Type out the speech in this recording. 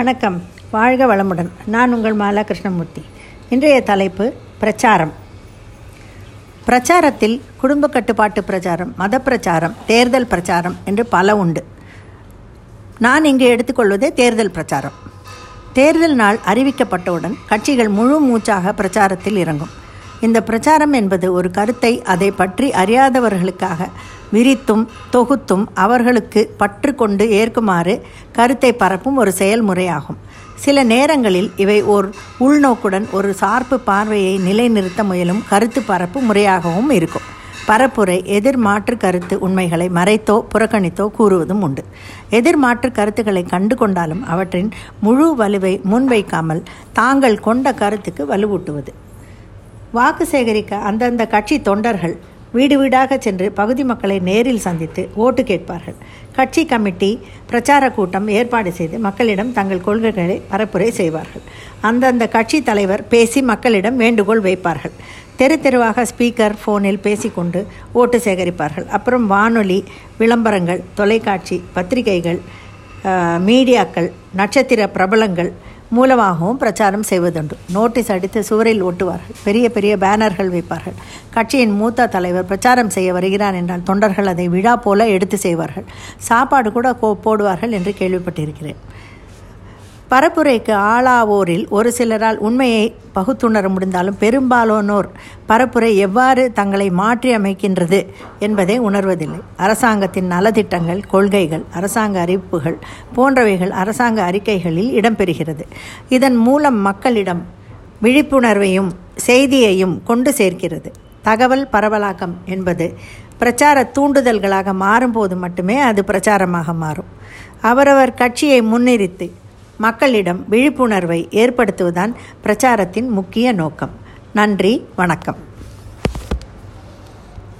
வணக்கம். வாழ்க வளமுடன். நான் உங்கள் மாலா கிருஷ்ணமூர்த்தி இன்றைய தலைப்பு பிரச்சாரம். பிரச்சாரத்தில் குடும்ப கட்டுப்பாட்டு பிரச்சாரம் மத பிரச்சாரம் தேர்தல் பிரச்சாரம் என்று பல உண்டு. நான் இங்கு எடுத்துக்கொள்வதே தேர்தல் பிரச்சாரம். தேர்தல் நாள் அறிவிக்கப்பட்டவுடன் கட்சிகள் முழு மூச்சாக பிரச்சாரத்தில் இறங்கும். இந்த பிரச்சாரம் என்பது ஒரு கருத்தை அதை பற்றி அறியாதவர்களுக்காக விரித்தும் தொகுத்தும் அவர்களுக்கு பற்று கொண்டு ஏற்குமாறு கருத்தை பரப்பும் ஒரு செயல்முறையாகும். சில நேரங்களில் இவை ஓர் உள்நோக்குடன் ஒரு சார்பு பார்வையை நிலைநிறுத்த முயலும் கருத்து பரப்பு முறையாகவும் இருக்கும். பரப்புரை எதிர்மாற்று கருத்து உண்மைகளை மறைத்தோ புறக்கணித்தோ கூறுவதும் உண்டு. எதிர்மாற்று கருத்துக்களை கண்டு கொண்டாலும் அவற்றின் முழு வலுவை முன்வைக்காமல் தாங்கள் கொண்ட கருத்துக்கு வலுவூட்டுவது. வாக்கு சேகரிக்க அந்தந்த கட்சி தொண்டர்கள் வீடு வீடாக சென்று பகுதி மக்களை நேரில் சந்தித்து ஓட்டு கேட்பார்கள். கட்சி கமிட்டி பிரச்சார கூட்டம் ஏற்பாடு செய்து மக்களிடம் தங்கள் கொள்கைகளை பரப்புரை செய்வார்கள். அந்தந்த கட்சி தலைவர் பேசி மக்களிடம் வேண்டுகோள் வைப்பார்கள். தெரு தெருவாக ஸ்பீக்கர் ஃபோனில் பேசிக்கொண்டு ஓட்டு சேகரிப்பார்கள். அப்புறம் வானொலி விளம்பரங்கள் தொலைக்காட்சி பத்திரிகைகள் மீடியாக்கள் நட்சத்திர பிரபலங்கள் மூலமாகவும் பிரச்சாரம் செய்வதுண்டு. நோட்டீஸ் அடித்து சுவரில் ஒட்டுவார்கள். பெரிய பெரிய பேனர்கள் வைப்பார்கள். கட்சியின் மூத்த தலைவர் பிரச்சாரம் செய்ய வருகிறார் என்றால் தொண்டர்கள் அதை விழா போல எடுத்து செய்வார்கள். சாப்பாடு கூட போடுவார்கள் என்று கேள்விப்பட்டிருக்கிறேன். பரப்புரைக்கு ஆளாவோரில் ஒரு சிலரால் உண்மையை பகுத்துணர முடிந்தாலும் பெரும்பாலானோர் பரப்புரை எவ்வாறு தங்களை மாற்றி அமைக்கின்றது என்பதை உணர்வதில்லை. அரசாங்கத்தின் நலத்திட்டங்கள் கொள்கைகள் அரசாங்க அறிவிப்புகள் போன்றவைகள் அரசாங்க அறிக்கைகளில் இடம்பெறுகிறது. இதன் மூலம் மக்களிடம் விழிப்புணர்வையும் செய்தியையும் கொண்டு சேர்க்கிறது. தகவல் பரவலாக்கம் என்பது பிரச்சார தூண்டுதல்களாக மாறும்போது மட்டுமே அது பிரச்சாரமாக மாறும். அவரவர் கட்சியை முன்னிறுத்தி மக்களிடம் விழிப்புணர்வை ஏற்படுத்துவதுதான் பிரச்சாரத்தின் முக்கிய நோக்கம். நன்றி வணக்கம்.